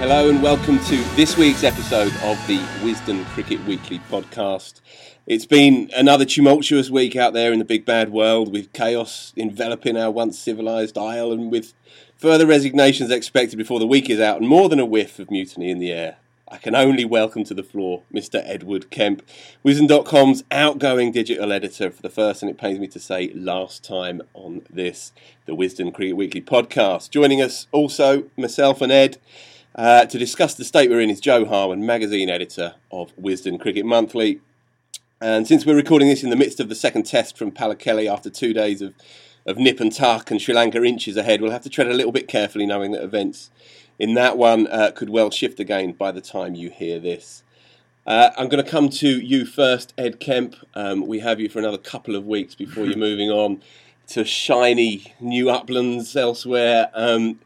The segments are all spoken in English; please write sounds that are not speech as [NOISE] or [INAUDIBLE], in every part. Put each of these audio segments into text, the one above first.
Hello and welcome to this week's episode of the Wisden Cricket Weekly podcast. It's been another tumultuous week out there in the big bad world with chaos enveloping our once civilised isle and with further resignations expected before the week is out and more than a whiff of mutiny in the air. I can only welcome to the floor Mr. Edward Kemp, Wisden.com's outgoing digital editor for the first, and it pains me to say, last time on this, the Wisden Cricket Weekly podcast. Joining us also, myself and Ed, uh, to discuss the state we're in is Jo Harman, magazine editor of Wisden Cricket Monthly. And since we're recording this in the midst of the second test from Pallekele after two days of, of nip and tuck and Sri Lanka inches ahead, we'll have to tread a little bit carefully knowing that events in that one uh, could well shift again by the time you hear this. Uh, I'm going to come to you first, Ed Kemp. Um, we have you for another couple of weeks before you're [LAUGHS] moving on to shiny new uplands elsewhere. Um,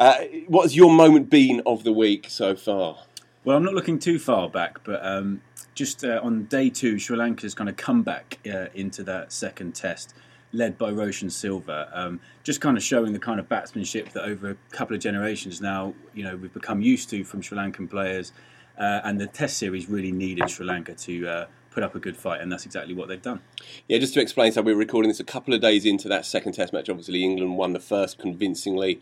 uh, what has your moment been of the week so far? Well, I'm not looking too far back, but um, just uh, on day two, Sri Lanka's kind of come back uh, into that second test, led by Roshen Silva. Um, just kind of showing the kind of batsmanship that over a couple of generations now, you know, we've become used to from Sri Lankan players. Uh, and the Test series really needed Sri Lanka to uh, put up a good fight, and that's exactly what they've done. Yeah, just to explain, so we're recording this a couple of days into that second Test match. Obviously, England won the first convincingly.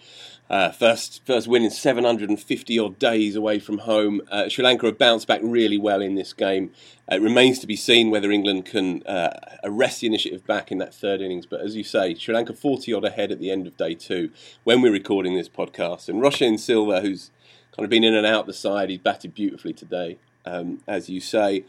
Uh, first, first win in 750 odd days away from home. Uh, Sri Lanka have bounced back really well in this game. Uh, it remains to be seen whether England can uh, arrest the initiative back in that third innings. But as you say, Sri Lanka 40 odd ahead at the end of day two when we're recording this podcast. And Roshen Silva, who's kind of been in and out the side, he's batted beautifully today, um, as you say.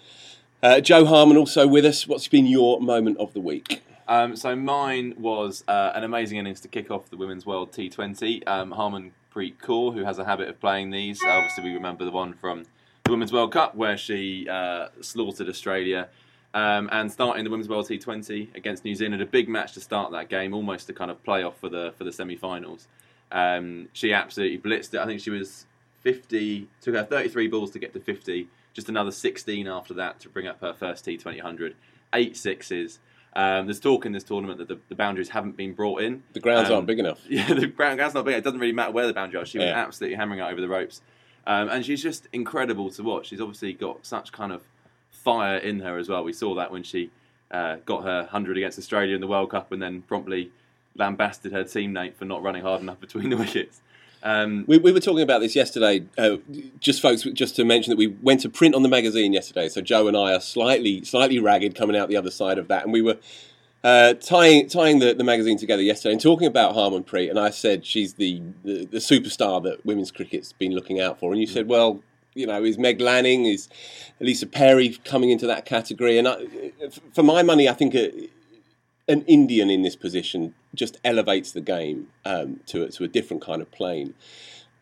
Uh, Jo Harman also with us. What's been your moment of the week? Um, so mine was uh, an amazing innings to kick off the Women's World T20. Um, Harman Preet Kaur, who has a habit of playing these. Obviously, we remember the one from the Women's World Cup where she uh, slaughtered Australia. Um, and starting the Women's World T20 against New Zealand, a big match to start that game, almost a kind of playoff for the for the semi-finals. Um, she absolutely blitzed it. I think she was 50, took her 33 balls to get to 50 just another 16 after that to bring up her first T20 100. Eight sixes. Um, there's talk in this tournament that the, the, boundaries haven't been brought in. The grounds um, aren't big enough. [LAUGHS] Yeah, the ground's not big. It doesn't really matter where the boundary are. She was absolutely hammering it over the ropes, um, and she's just incredible to watch. She's obviously got such kind of fire in her as well. We saw that when she uh, got her hundred against Australia in the World Cup, and then promptly lambasted her teammate for not running hard enough between the [LAUGHS] wickets. Um, We, we were talking about this yesterday. Uh, just folks, just to mention that we went to print on the magazine yesterday. So Jo and I are slightly slightly ragged coming out the other side of that, and we were uh, tying tying the, the magazine together yesterday and talking about Harmanpreet. And I said she's the, the the superstar that women's cricket's been looking out for. And you said, well, you know, is Meg Lanning, is Ellyse Perry coming into that category? And I, for my money, I think. An Indian in this position just elevates the game um, to a, to a different kind of plane.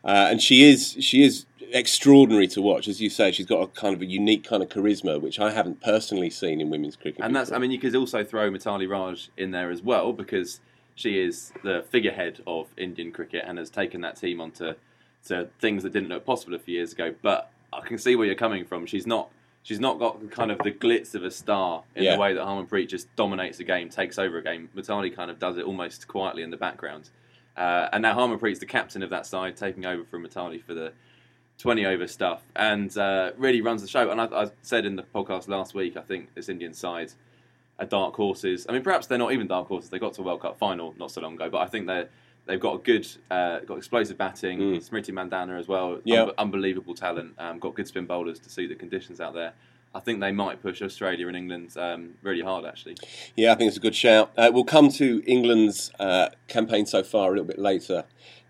Uh, and she is she is extraordinary to watch. As you say, she's got a kind of a unique kind of charisma, which I haven't personally seen in women's cricket. And that's, I mean, you could also throw Mithali Raj in there as well because she is the figurehead of Indian cricket and has taken that team onto to things that didn't look possible a few years ago. But I can see where you're coming from. She's not. She's not got kind of the glitz of a star in Yeah. the way that Harmanpreet just dominates a game, takes over a game. Mithali kind of does it almost quietly in the background. Uh, and now Harmanpreet's the captain of that side, taking over from Mithali for the 20 over stuff and uh, really runs the show. And I, I said in the podcast last week, I think this Indian side are dark horses. I mean, perhaps they're not even dark horses. They got to a World Cup final not so long ago, but I think they're they've got a good, uh, got explosive batting. Smriti Mandhana as well, Yeah. Un- unbelievable talent. Um, got good spin bowlers to suit the conditions out there. I think they might push Australia and England um, really hard, actually. Yeah, I think it's a good shout. Uh, we'll come to England's uh, campaign so far a little bit later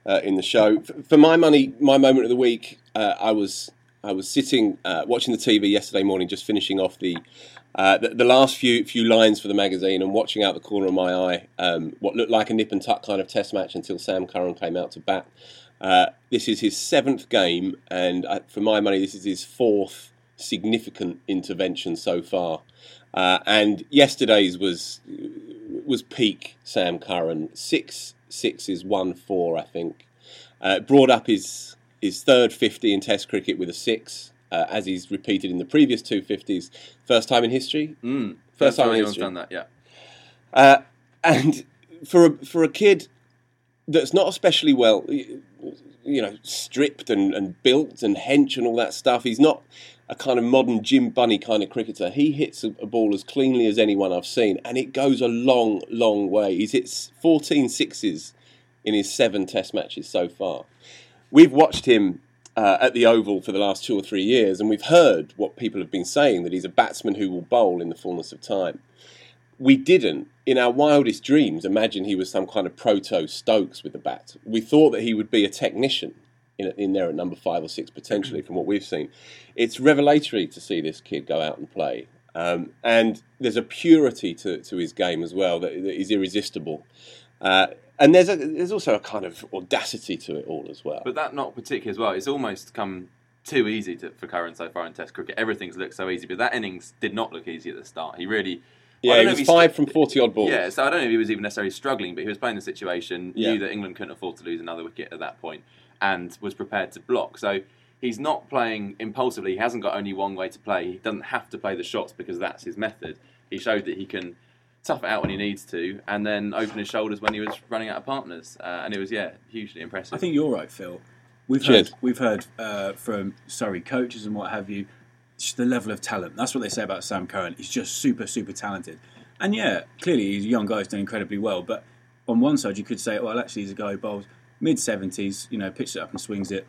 uh, in the show. For my money, my moment of the week, uh, I was I was sitting uh, watching the TV yesterday morning, just finishing off the, uh, the the last few few lines for the magazine and watching out the corner of my eye um, what looked like a nip and tuck kind of test match until Sam Curran came out to bat. Uh, this is his seventh game, and uh, for my money, this is his fourth significant intervention so far. Uh, and yesterday's was was peak Sam Curran. Six sixes, one four, I think. Uh, brought up his his third fifty in Test cricket with a six, uh, as he's repeated in the previous two fifties. First time in history. Mm. First time in anyone's history. done that, yeah. Uh, and for a, for a kid that's not especially well, you know, stripped and, and built and hench and all that stuff, he's not a kind of modern gym Bunny kind of cricketer. He hits a, a ball as cleanly as anyone I've seen, and it goes a long, long way. He's hit 14 sixes in his seven Test matches so far. We've watched him uh, at the Oval for the last two or three years, and we've heard what people have been saying that he's a batsman who will bowl in the fullness of time we didn't, in our wildest dreams, imagine he was some kind of proto Stokes with the bat. We thought that he would be a technician in, in there at number five or six, potentially, from what we've seen. It's revelatory to see this kid go out and play. Um, and there's a purity to, to his game as well that, that is irresistible. Uh, and there's, a, there's also a kind of audacity to it all as well. But that not particularly as well. It's almost come too easy to, for Curran so far in Test cricket. Everything's looked so easy, but that innings did not look easy at the start. He really. Yeah, he was five from 40 odd balls. Yeah, so I don't know if he was even necessarily struggling, but he was playing the situation, Yeah. knew that England couldn't afford to lose another wicket at that point, and was prepared to block. So he's not playing impulsively. He hasn't got only one way to play. He doesn't have to play the shots because that's his method. He showed that he can tough it out when he needs to, and then open his shoulders when he was running out of partners. Uh, and it was yeah, hugely impressive. I think you're right, Phil. We've Cheers. heard, we've heard uh, from Surrey coaches and what have you, just the level of talent. That's what they say about Sam Curran. He's just super, super talented. And yeah, clearly he's a young guy who's done incredibly well. But on one side, you could say, well, actually, he's a guy who bowls mid 70s, you know, pitches it up and swings it.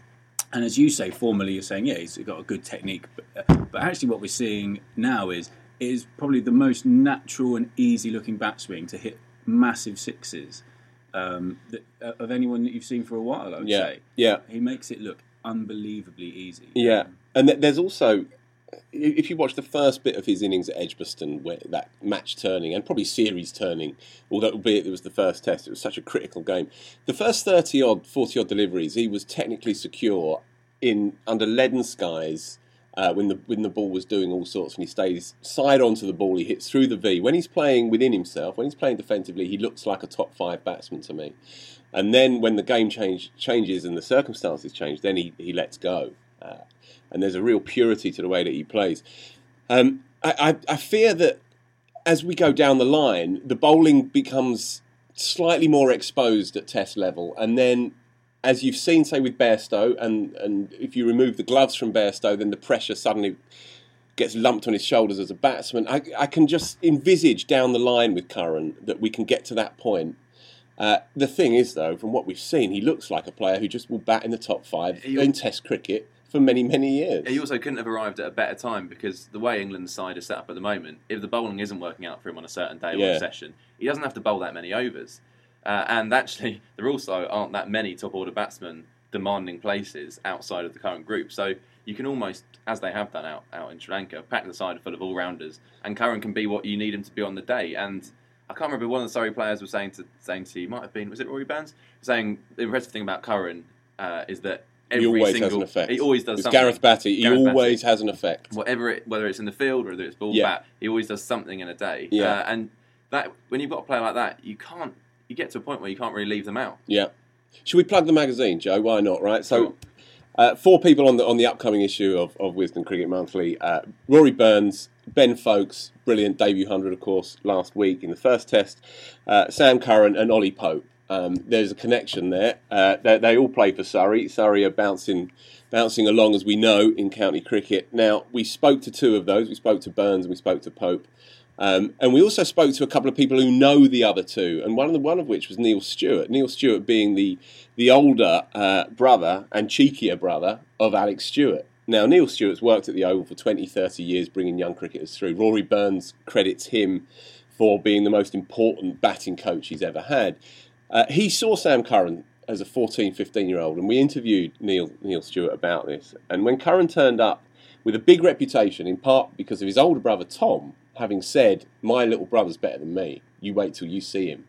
And as you say, formally, you're saying, yeah, he's got a good technique. But, uh, but actually, what we're seeing now is is probably the most natural and easy looking bat swing to hit massive sixes um, that, uh, of anyone that you've seen for a while, I would Yeah, say. yeah. He makes it look unbelievably easy. Yeah, and th- there's also, if you watch the first bit of his innings at Edgbaston, where that match turning and probably series turning, although albeit it was the first test, it was such a critical game. The first thirty odd, forty odd deliveries, he was technically secure in under leaden skies. Uh, when the when the ball was doing all sorts, and he stays side onto the ball, he hits through the V. When he's playing within himself, when he's playing defensively, he looks like a top five batsman to me. And then when the game change, changes and the circumstances change, then he, he lets go. Uh, and there's a real purity to the way that he plays. Um, I, I, I fear that as we go down the line, the bowling becomes slightly more exposed at test level. And then, as you've seen, say, with Bairstow, and, and if you remove the gloves from Bairstow, then the pressure suddenly gets lumped on his shoulders as a batsman. I, I can just envisage down the line with Curran that we can get to that point. Uh, the thing is, though, from what we've seen, he looks like a player who just will bat in the top five He- in Test cricket for many, many years. He also couldn't have arrived at a better time because the way England's side is set up at the moment, if the bowling isn't working out for him on a certain day or Yeah. a session, he doesn't have to bowl that many overs. Uh, and actually, [LAUGHS] there also aren't that many top order batsmen demanding places outside of the current group. So you can almost, as they have done out, out in Sri Lanka, pack the side full of all rounders, and Curran can be what you need him to be on the day. And I can't remember one of the Surrey players was saying to saying to you, might have been was it Rory Burns saying the impressive thing about Curran uh, is that every he always single, has an effect. He always does It's something. Gareth Batty. He Gareth Batty. always has an effect. whatever it, whether it's in the field or whether it's ball Yeah. bat, he always does something in a day. Yeah. Uh, and that when you've got a player like that, you can't. You get to a point where you can't really leave them out. Yeah. Should we plug the magazine, Jo? Why not? Right. So, uh, four people on the on the upcoming issue of, of Wisden Cricket Monthly: uh, Rory Burns, Ben Foakes, brilliant debut hundred, of course, last week in the first test. Uh, Sam Curran and Ollie Pope. Um, there's a connection there. Uh, they, they all play for Surrey. Surrey are bouncing bouncing along, as we know, in county cricket. Now, we spoke to two of those. We spoke to Burns and we spoke to Pope. Um, and we also spoke to a couple of people who know the other two, and one of the one of which was Neil Stewart. Neil Stewart being the the older uh, brother and cheekier brother of Alex Stewart. Now, Neil Stewart's worked at the Oval for 20, 30 years, bringing young cricketers through. Rory Burns credits him for being the most important batting coach he's ever had. Uh, he saw Sam Curran as a 14, 15 year old, and we interviewed Neil Neil Stewart about this. And when Curran turned up with a big reputation, in part because of his older brother Tom having said, "My little brother's better than me. You wait till you see him."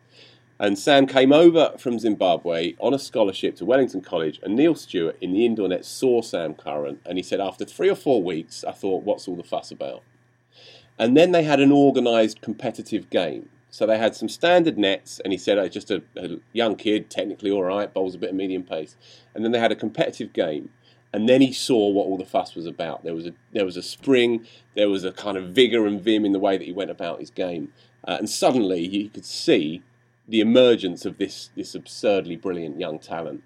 And Sam came over from Zimbabwe on a scholarship to Wellington College, and Neil Stewart in the indoor net saw Sam Curran, and he said, after three or four weeks, I thought, what's all the fuss about? And then they had an organised competitive game. So they had some standard nets, and he said, oh, just a, a young kid, technically all right, bowls a bit of medium pace. And then they had a competitive game, and then he saw what all the fuss was about. There was a there was a spring, there was a kind of vigour and vim in the way that he went about his game, uh, and suddenly he could see the emergence of this this absurdly brilliant young talent.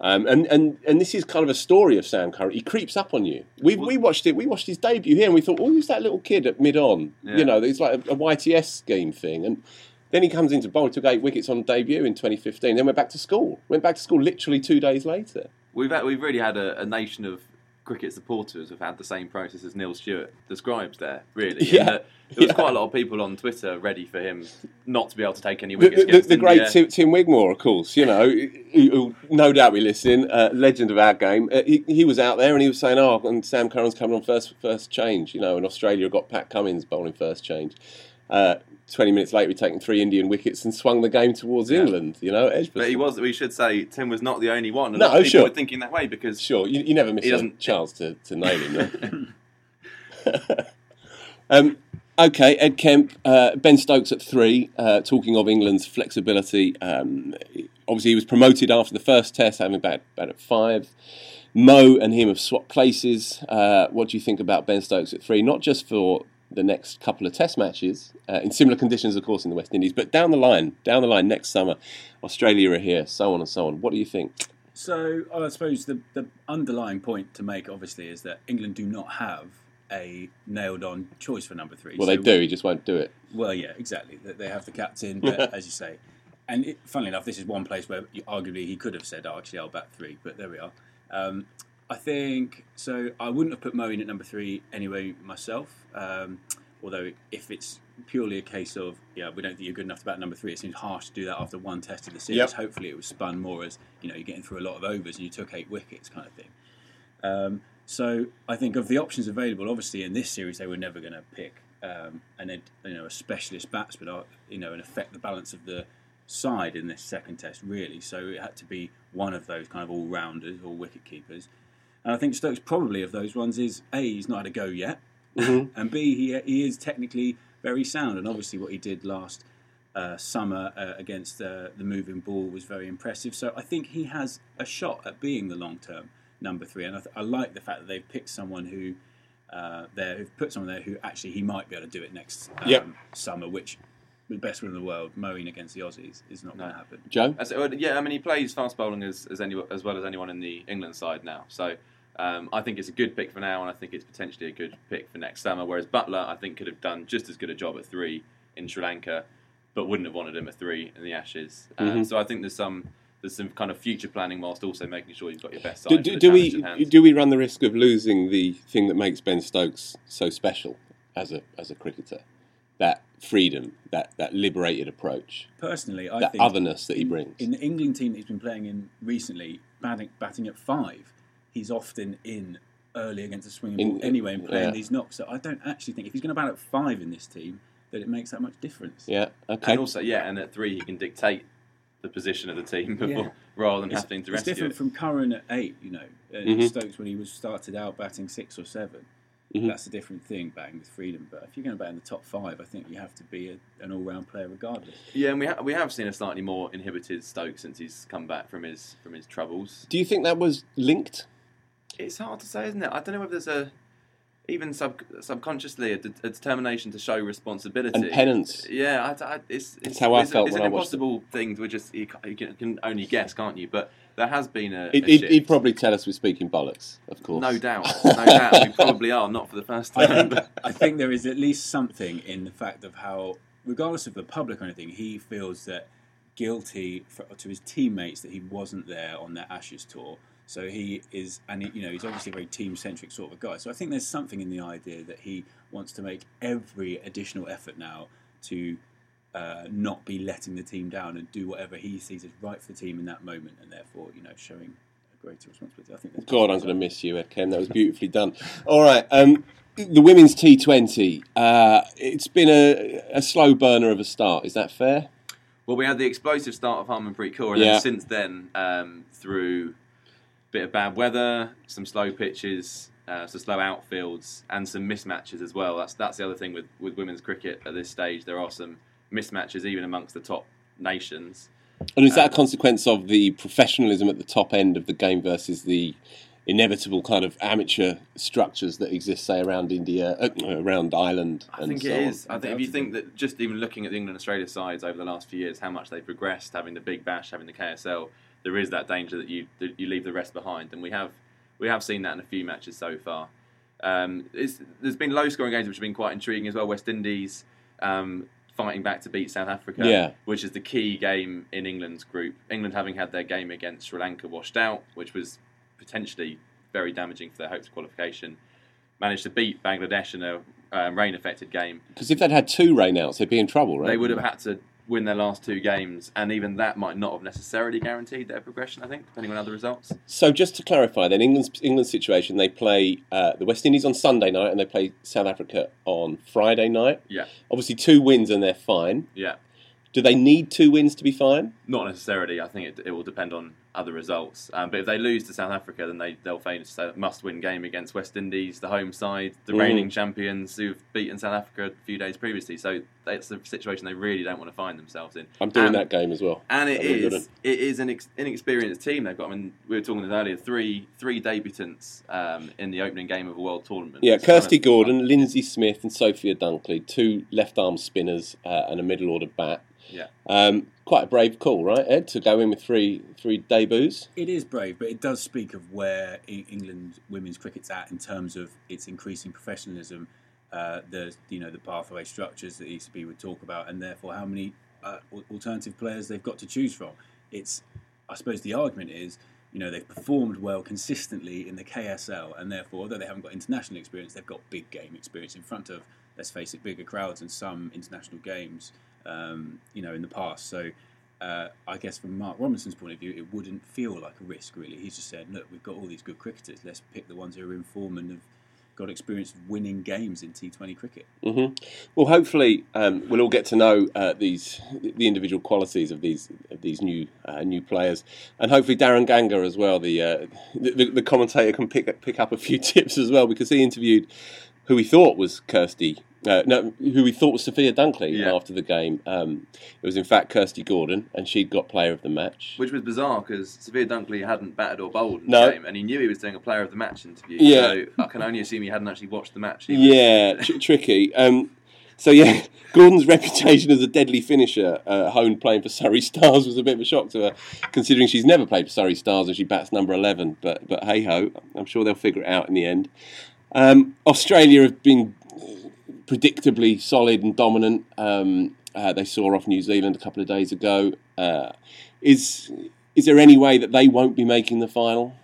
Um, and, and and this is kind of a story of Sam Curran. He creeps up on you. We we watched it. We watched his debut here, and we thought, oh, who's that little kid at mid on? Yeah. You know, it's like a, a YTS scheme thing. And then he comes into bowl, took eight wickets on debut in 2015. Then went back to school. Went back to school literally two days later. We've had, we've really had a, a nation of cricket supporters who've had the same process as Neil Stewart describes there. Really, Yeah. that there was Yeah. quite a lot of people on Twitter ready for him not to be able to take any wickets. the, the, the great. Tim, Tim Wigmore, of course, you know, who, who no doubt we listen, uh, legend of our game. Uh, he, he was out there and he was saying, "Oh, and Sam Curran's coming on first first change," you know, and Australia got Pat Cummins bowling first change. Uh, Twenty minutes later, he'd taken three Indian wickets and swung the game towards England. You know, Edgbaston. But he was. We should say Tim was not the only one. And No, lot of people sure. were thinking that way because Sure, you, you never miss a chance to, to nail him. [LAUGHS] [LAUGHS] Um, okay, Ed Kemp, uh, Ben Stokes at three. Uh, talking of England's flexibility, um, obviously he was promoted after the first test, having bat, bat at five. Mo and him have swapped places. Uh, what do you think about Ben Stokes at three? Not just for the next couple of test matches, uh, in similar conditions, of course, in the West Indies, but down the line, down the line next summer, Australia are here, so on and so on. What do you think? So I suppose the, the underlying point to make, obviously, is that England do not have a nailed-on choice for number three. Well, So they do, he just won't do it. Well, yeah, exactly. They have the captain, [LAUGHS] but, as you say. And it, funnily enough, this is one place where arguably he could have said, oh, actually, I'll bat three, but there we are. Um, I think, so I wouldn't have put Mo in at number three anyway myself. Um, although, if it's purely a case of, yeah, we don't think you're good enough to bat number three, it seems harsh to do that after one test of the series. Yep. Hopefully, it was spun more as, you know, you're getting through a lot of overs and you took eight wickets kind of thing. Um, so I think of the options available, obviously in this series they were never going to pick um, an ed, you know a specialist batsman, or, you know, and affect the balance of the side in this second test really. So it had to be one of those kind of all rounders or wicket keepers. And I think Stokes probably of those ones is a he's not had a go yet, and b he he is technically very sound, and obviously what he did last. Uh, summer uh, against uh, the moving ball was very impressive. So I think he has a shot at being the long term number three. And I, th- I like the fact that they've picked someone who uh, there, who've put someone there who actually he might be able to do it next um, Yep. summer, which the best one in the world, mowing against the Aussies, is not going to happen. Jo? As- well, yeah, I mean, he plays fast bowling as as, any, as well as anyone in the England side now. So um, I think it's a good pick for now, and I think it's potentially a good pick for next summer. Whereas Buttler, I think, could have done just as good a job at three in Sri Lanka, but wouldn't have wanted him at three in the Ashes. Uh, Mm-hmm. So I think there's some there's some kind of future planning whilst also making sure you've got your best side. Do, for do, do we do we run the risk of losing the thing that makes Ben Stokes so special as a as a cricketer? That freedom, that that liberated approach, Personally, I that think otherness that he in- brings. in the England team that he's been playing in recently, batting, batting at five, he's often in early against the swinging In- ball anyway and playing yeah. these knocks. So I don't actually think if he's going to bat at five in this team, that it makes that much difference. yeah. Okay. And also, yeah, and at three he can dictate the position of the team [LAUGHS] before, Yeah. rather than It's, having to it's different it. from Curran at eight, you know. Uh, Mhm. Stokes when he was started out batting six or 7 Mhm. That's a different thing, batting with freedom. But if you're going to bat in the top five, I think you have to be a, an all-round player regardless. Yeah, and we ha- we have seen a slightly more inhibited Stoke since he's come back from his from his troubles. Do you think that was linked? It's hard to say, isn't it? I don't know whether there's a even sub- subconsciously a, de- a determination to show responsibility And penance. Yeah, I, I, it's, it's how I it's, felt It's when an I watched impossible thing to just you, ca- you can, can only guess, can't you? But there has been a, It, a it, shift. he'd probably tell us we're speaking bollocks, of course. no doubt, [LAUGHS] no doubt. We probably are not for the first time. I think there is at least something in the fact of how, regardless of the public or anything, he feels that guilty for, to his teammates that he wasn't there on that Ashes tour. So he is, and he, you know, he's obviously a very team-centric sort of a guy. So I think there's something in the idea that he wants to make every additional effort now to uh, not be letting the team down and do whatever he sees as right for the team in that moment, and therefore, you know, showing a greater responsibility. I think. That's God, I'm going to miss you, Ed Kemp. That was beautifully done. All right, um, the women's T20. Uh, it's been a, a slow burner of a start. Is that fair? Well, we had the explosive start of Harmanpreet Kaur, and Yeah. then since then, um, through a bit of bad weather, some slow pitches, uh, some slow outfields, and some mismatches as well. That's that's the other thing with, with women's cricket at this stage. There are some mismatches even amongst the top nations. And is that Uh, a consequence of the professionalism at the top end of the game versus the inevitable kind of amateur structures that exist, say, around India, uh, around Ireland? I and think so it on? I think if you think that just even looking at the England Australia sides over the last few years, how much they've progressed, having the Big Bash, having the KSL, there is that danger that you that you leave the rest behind, and we have we have seen that in a few matches so far. Um, it's, there's been low scoring games which have been quite intriguing as well. West Indies um, fighting back to beat South Africa, Yeah. which is the key game in England's group. England having had their game against Sri Lanka washed out, which was potentially very damaging for their hopes of qualification. Managed to beat Bangladesh in a um, rain affected game. Because if they'd had two rainouts, they'd be in trouble, right? They would have had to win their last two games, and even that might not have necessarily guaranteed their progression. I think, depending on other results. So just to clarify, then England's England's situation, they play uh, the West Indies on Sunday night and they play South Africa on Friday night. Yeah, Obviously, two wins and they're fine. yeah. Do they need two wins to be fine? Not necessarily. I think it, it will depend on other results. Um, but if they lose to South Africa, then they they'll face a must-win game against West Indies, the home side, the Mhm. reigning champions who've beaten South Africa a few days previously. So that's a situation they really don't want to find themselves in. I'm doing And- that game as well. And it I'm really good is it is an ex- inexperienced team they've got. I mean, we were talking earlier. Three three debutants um, in the opening game of a world tournament. Yeah, Kirsty Gordon, Linsey Smith, and Sophia Dunkley, two left arm spinners uh, and a middle order bat. Yeah. Um, quite a brave call, right, Ed, to go in with three three debuts. It is brave, but it does speak of where England women's cricket's at in terms of its increasing professionalism. Uh, the you know the pathway structures that ECB would talk about, and therefore how many uh, alternative players they've got to choose from. It's I suppose the argument is you know they've performed well consistently in the KSL, and therefore although they haven't got international experience, they've got big game experience in front of let's face it, bigger crowds and some international games. Um, you know in the past, so uh, I guess from Mark Robinson's point of view, it wouldn't feel like a risk really. He's just said, look, we've got all these good cricketers. Let's pick the ones who are in form and have got experience of winning games in T20 cricket. hmm Well, hopefully, um, we'll all get to know uh, these the individual qualities of these of these new uh, new players, and hopefully Darren Ganga as well. The, uh, the the commentator can pick pick up a few [LAUGHS] tips as well because he interviewed who he thought was Kirsty. Uh, no, who we thought was Sophia Dunkley Yeah. after the game. Um, it was in fact Kirsty Gordon, and she'd got player of the match. Which was bizarre because Sophia Dunkley hadn't batted or bowled in No. the game, and he knew he was doing a player of the match interview. Yeah. So I can only assume he hadn't actually watched the match. He was- Yeah, tr- tricky. Um, so yeah, [LAUGHS] Gordon's reputation as a deadly finisher, uh, honed playing for Surrey Stars, was a bit of a shock to her, considering she's never played for Surrey Stars and she bats number eleven. But but hey ho, I'm sure they'll figure it out in the end. Um, Australia have been predictably solid and dominant. Um, uh, they saw off New Zealand a couple of days ago. Uh, is is there any way that they won't be making the final?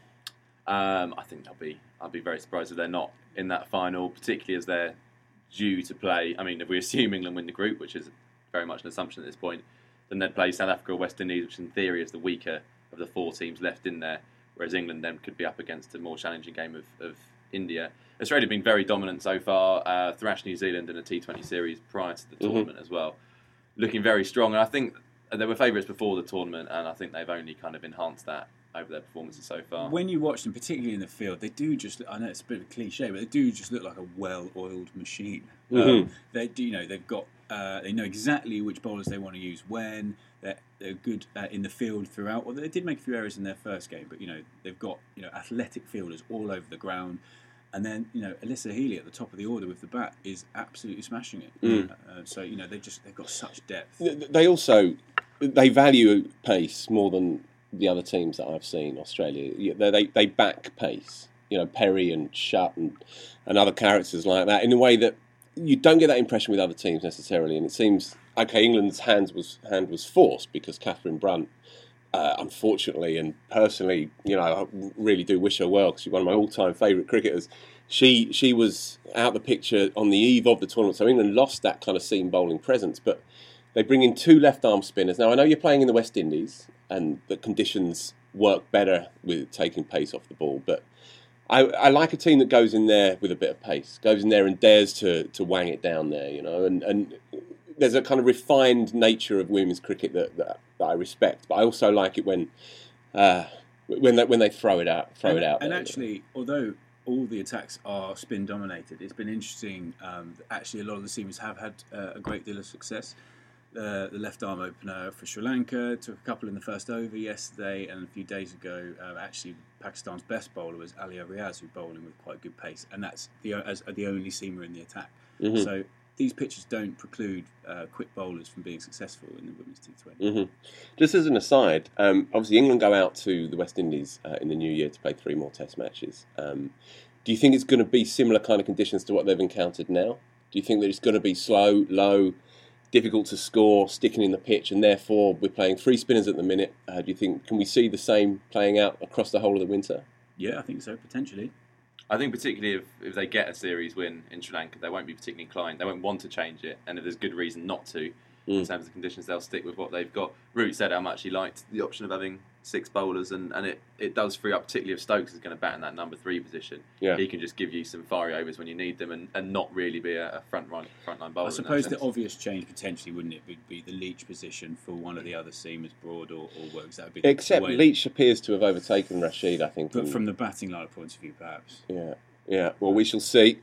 Um, I think they'll be. I'd be very surprised if they're not in that final, particularly as they're due to play. I mean, if we assume England win the group, which is very much an assumption at this point, then they'd play South Africa or West Indies, which in theory is the weaker of the four teams left in there. Whereas England then could be up against a more challenging game of, of India. Australia have been very dominant so far. Uh, thrashed New Zealand in a T20 series prior to the Mhm. tournament as well, looking very strong. And I think they were favourites before the tournament, and I think they've only kind of enhanced that over their performances so far. When you watch them, particularly in the field, they do just. I know it's a bit of a cliche, but they do just look like a well-oiled machine. Mhm. Um, they do, you know, they've got. Uh, they know exactly which bowlers they want to use when. They're, they're good uh, in the field throughout. Well, they did make a few errors in their first game, but you know they've got you know athletic fielders all over the ground. And then you know Alyssa Healy at the top of the order with the bat is absolutely smashing it. Mm. Uh, so you know they just they've got such depth. They also they value pace more than the other teams that I've seen. Australia, they they, back pace. You know Perry and Schutt and and other characters like that in a way that you don't get that impression with other teams necessarily. And it seems okay. England's hands was hand was forced because Catherine Brunt. Uh, unfortunately, and personally, you know, I really do wish her well because she's one of my all-time favourite cricketers. She she was out the picture on the eve of the tournament, so England lost that kind of seam bowling presence. But they bring in two left arm spinners. Now, I know you're playing in the West Indies and the conditions work better with taking pace off the ball, but I, I like a team that goes in there with a bit of pace, goes in there and dares to, to wang it down there, you know. And, and there's a kind of refined nature of women's cricket that, that, that I respect, but I also like it when uh, when they, when they throw it out, throw and, it out. And there, you know. actually, although all the attacks are spin dominated, it's been interesting. Um, actually, a lot of the seamers have had uh, a great deal of success. Uh, the left arm opener for Sri Lanka took a couple in the first over yesterday, and a few days ago, uh, actually Pakistan's best bowler was Aliya Riaz, who bowling with quite good pace, and that's the as the only seamer in the attack. Mhm. So these pitches don't preclude uh, quick bowlers from being successful in the women's T20. Mhm. Just as an aside, um, obviously England go out to the West Indies uh, in the new year to play three more Test matches. Um, do you think it's going to be similar kind of conditions to what they've encountered now? Do you think that it's going to be slow, low, difficult to score, sticking in the pitch, and therefore we're playing three spinners at the minute? Uh, do you think can we see the same playing out across the whole of the winter? Yeah, I think so potentially. I think particularly if, if they get a series win in Sri Lanka, they won't be particularly inclined. They won't want to change it, and if there's good reason not to, in Mm. terms of conditions, they'll stick with what they've got. Root said how much he liked the option of having six bowlers, and, and it, it does free up, particularly if Stokes is going to bat in that number three position. Yeah. He can just give you some fiery overs when you need them, and, and not really be a, a front line front line bowler. I suppose the sense. obvious change potentially wouldn't it would be the Leach position for one of the other seamers, Broad or, or Woakes. That would be the Except way- Leach appears to have overtaken Rashid, I think. but from the batting line point of view, perhaps. Yeah, yeah. Well, we shall see.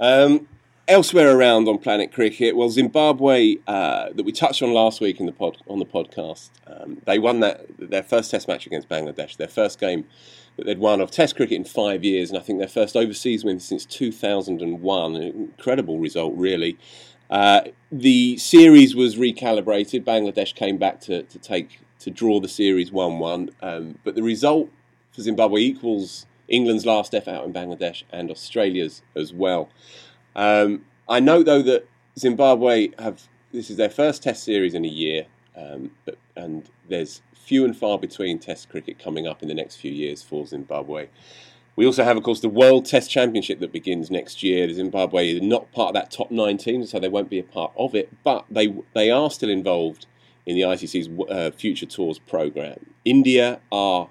Um, elsewhere around on Planet Cricket, well, Zimbabwe uh, that we touched on last week in the pod on the podcast, um, they won that their first Test match against Bangladesh, their first game that they'd won of Test cricket in five years, and I think their first overseas win since 2001. An incredible result, really. Uh, the series was recalibrated. Bangladesh came back to, to take to draw the series one-one, um, but the result for Zimbabwe equals England's last effort out in Bangladesh and Australia's as well. Um, I know though that Zimbabwe have this is their first Test series in a year, um, but, and there's few and far between Test cricket coming up in the next few years for Zimbabwe. We also have, of course, the World Test Championship that begins next year. Zimbabwe is not part of that top nine team, so they won't be a part of it, but they they are still involved in the ICC's uh, Future Tours program. India are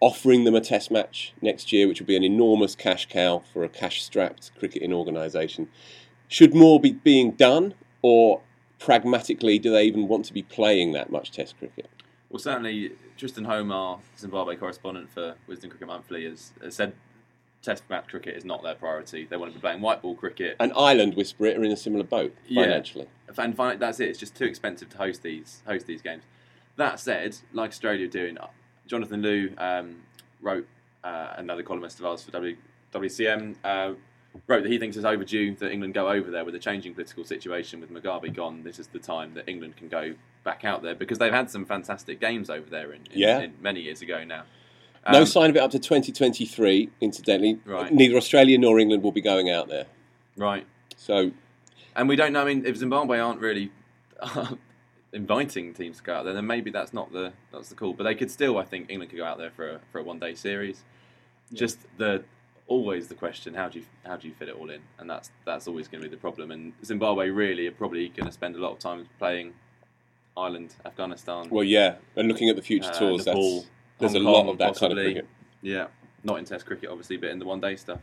offering them a test match next year, which will be an enormous cash cow for a cash strapped cricketing organisation. Should more be being done, or pragmatically, do they even want to be playing that much test cricket? Well, certainly, Tristan Holme, Zimbabwe correspondent for Wisden Cricket Monthly, has, has said Test match cricket is not their priority. They want to be playing white ball cricket. And Ireland Whisperer are in a similar boat Yeah. financially. and find, that's it. It's just too expensive to host these host these games. That said, like Australia are doing, Jonathan Liew um, wrote uh, another columnist of ours for w, WCM uh, wrote that he thinks it's overdue that England go over there with a changing political situation with Mugabe gone. This is the time that England can go back out there because they've had some fantastic games over there in, in, Yeah. in many years ago now. no Um, sign of it up to 2023, incidentally. Right. Neither Australia nor England will be going out there. right. So, And we don't know. I mean, if Zimbabwe aren't really [LAUGHS] inviting teams to go out there, then maybe that's not the that's the call. But they could still, I think, England could go out there for a, for a one day series. Just the always the question: how do you how do you fit it all in? And that's that's always going to be the problem. And Zimbabwe really are probably going to spend a lot of time playing Ireland, Afghanistan. well, yeah. And looking at the future Uh, tours, Nepal, that's, there's Hong a lot Kong, of that kind of possibly. cricket. yeah, not in Test cricket, obviously, but in the one day stuff.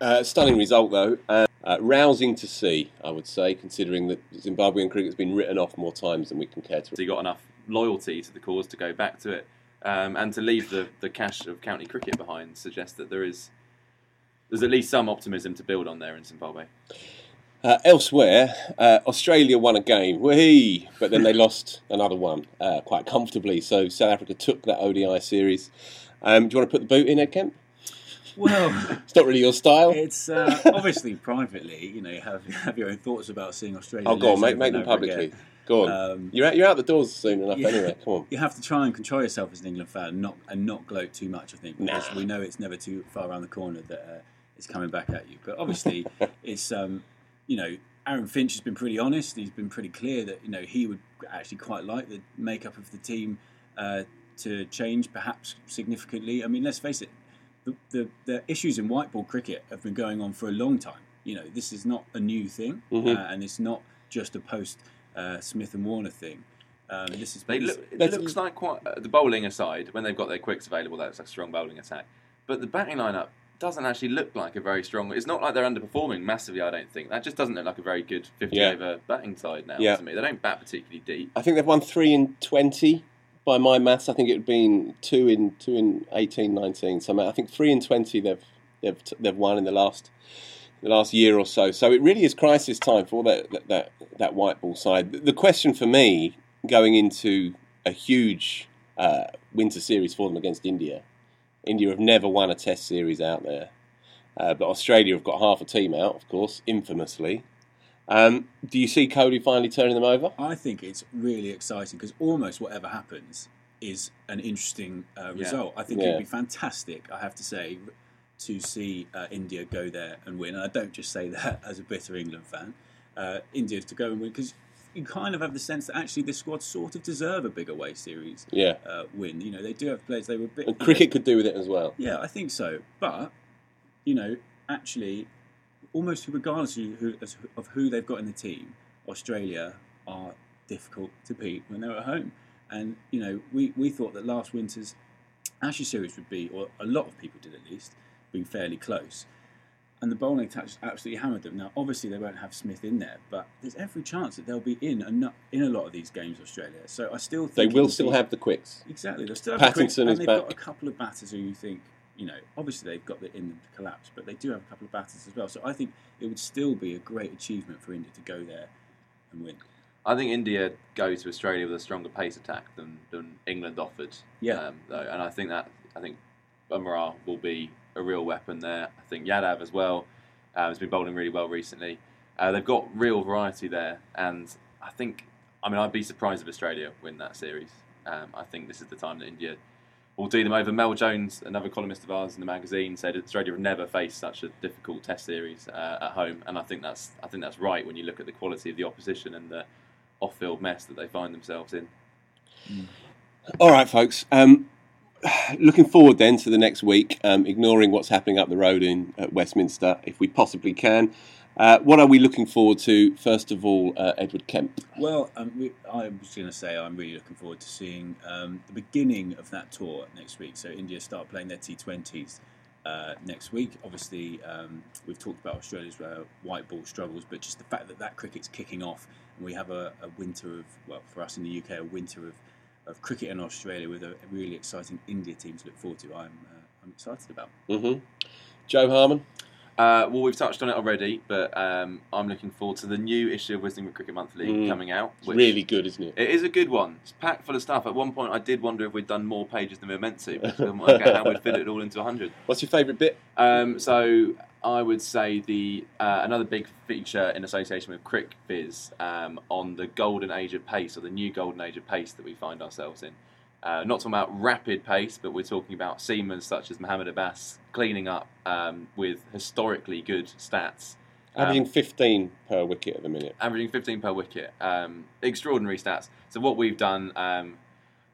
Uh, stunning result, though. Uh, uh, rousing to see, I would say, considering that Zimbabwean cricket's been written off more times than we can care to. So you got enough loyalty to the cause to go back to it, um, and to leave the, the cash of county cricket behind suggests that there is there's at least some optimism to build on there in Zimbabwe. Uh, elsewhere, uh, Australia won a game, whee! but then they [LAUGHS] lost another one uh, quite comfortably. So South Africa took that ODI series. Um, do you want to put the boot in, Ed Kemp? Well, [LAUGHS] It's not really your style. it's uh, [LAUGHS] obviously privately. You know, you have have your own thoughts about seeing Australia. Oh, go on, make, make them publicly. again. Go on. Um, you're, out, you're out the doors soon enough Yeah. anyway. Come on. [LAUGHS] You have to try and control yourself as an England fan, and not and not gloat too much. I think because Nah. we know it's never too far around the corner that uh, it's coming back at you. But obviously, it's um, you know Aaron Finch has been pretty honest. He's been pretty clear that you know he would actually quite like the makeup of the team uh, to change, perhaps significantly. I mean, let's face it, the, the the issues in white ball cricket have been going on for a long time. You know, this is not a new thing, Mhm. uh, and it's not just a post uh, Smith and Warner thing. Um, this is They look, it Let's- looks like quite uh, the bowling aside when they've got their quicks available. That's a strong bowling attack, but the batting lineup doesn't actually look like a very strong. It's not like they're underperforming massively. I don't think that just doesn't look like a very good fifty Yeah. over batting side now Yeah. to me. They don't bat particularly deep. I think they've won three in 20 by my maths. I think it had been two in two in 18, 19. So I think three in 20 they've they've they've won in the last the last year or so. So it really is crisis time for that that that, that white ball side. The question for me going into a huge uh, winter series for them against India. India have never won a Test series out there, uh, but Australia have got half a team out, of course, infamously. Um, do you see Kohli finally turning them over? I think it's really exciting because almost whatever happens is an interesting uh, result. I think Yeah. it'd be fantastic, I have to say, to see uh, India go there and win. And I don't just say [LAUGHS] that as a bitter England fan. Uh, India to go and win because you kind of have the sense that actually this squad sort of deserve a big away series Yeah. uh, win. You know, they do have players. They were a bit. And cricket [LAUGHS] could do with it as well. Yeah, I think so. But you know, actually, almost regardless of who, of who they've got in the team, Australia are difficult to beat when they're at home. And you know, we, we thought that last winter's Ashes series would be, or a lot of people did at least, be fairly close. And the bowling attack absolutely hammered them. Now, obviously, they won't have Smith in there, but there's every chance that they'll be in a, in a lot of these games, Australia. So I still think They will still be- have the quicks. Exactly. They'll still have Pattinson is and they've got a couple of batters who you think, you know, obviously they've got the in them to collapse, but they do have a couple of batters as well. So I think it would still be a great achievement for India to go there and win. I think India go to Australia with a stronger pace attack than, than England offered. Yeah. Um, though, and I think that I think Bumrah will be a real weapon there. I think Yadav as well um, has been bowling really well recently. Uh, they've got real variety there, and I think I mean I'd be surprised if Australia win that series. Um, I think this is the time that India will do them over. Mel Jones, another columnist of ours in the magazine, said Australia have never faced such a difficult Test series uh, at home, and I think that's I think that's right when you look at the quality of the opposition and the off-field mess that they find themselves in. All right, folks. Um, [SIGHS] looking forward then to the next week, um, ignoring what's happening up the road in Westminster, if we possibly can. Uh, what are we looking forward to? First of all, uh, Edward Kemp. Well, um, we, I was going to say I'm really looking forward to seeing um, the beginning of that tour next week. So India start playing their T20s uh, next week. Obviously, um, we've talked about Australia's uh, white ball struggles, but just the fact that that cricket's kicking off and we have a, a winter of, well, for us in the UK, a winter of, of cricket in Australia with a, really exciting India team to look forward to. I'm, uh, I'm excited about. hmm Jo Harman. Uh, well, we've touched on it already, but um, I'm looking forward to the new issue of Wisden Cricket Monthly Mm. coming out. It's really good, isn't it? It is a good one. It's packed full of stuff. At one point, I did wonder if we'd done more pages than we were meant to, because we couldn't work out how we'd fit it all into 100. [LAUGHS] What's your favourite bit? Um, so I would say the uh, another big feature in association with Crick Viz um, on the golden age of pace, or the new golden age of pace that we find ourselves in. Uh, not talking about rapid pace, but we're talking about seamers such as Mohammed Abbas cleaning up um, with historically good stats. Um, Averaging 15 per wicket at the minute. averaging 15 per wicket. Um, extraordinary stats. So what we've done, um,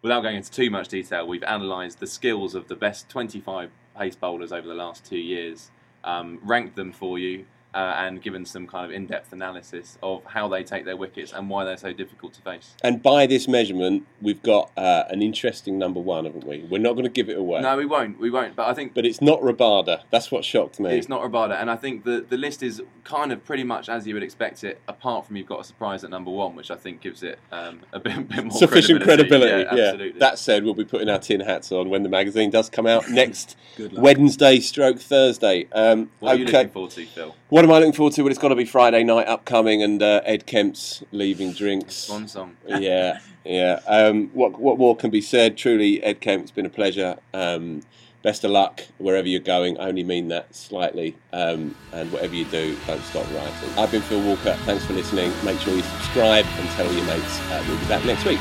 without going into too much detail, we've analysed the skills of the best 25 pace bowlers over the last two years, um, ranked them for you, uh, and given some kind of in-depth analysis of how they take their wickets and why they're so difficult to face. And by this measurement, we've got uh, an interesting number one, haven't we? We're not going to give it away. No, we won't. We won't. But I think But it's not Rabada. That's what shocked me. It's not Rabada, and I think the the list is kind of pretty much as you would expect it. Apart from you've got a surprise at number one, which I think gives it um, a bit, bit more Sufficient credibility. Yeah, absolutely. That said, we'll be putting our tin hats on when the magazine does come out [LAUGHS] next Wednesday, stroke Thursday. Um, what are you looking forward to, Phil? What am I looking forward to? Well, it's got to be Friday night upcoming, and uh, Ed Kemp's leaving drinks. Song. yeah, yeah. Um, what what more can be said? Truly, Ed Kemp, it's been a pleasure. Um, best of luck wherever you're going. I only mean that slightly. Um, and whatever you do, don't stop writing. I've been Phil Walker. Thanks for listening. Make sure you subscribe and tell all your mates. Uh, we'll be back next week.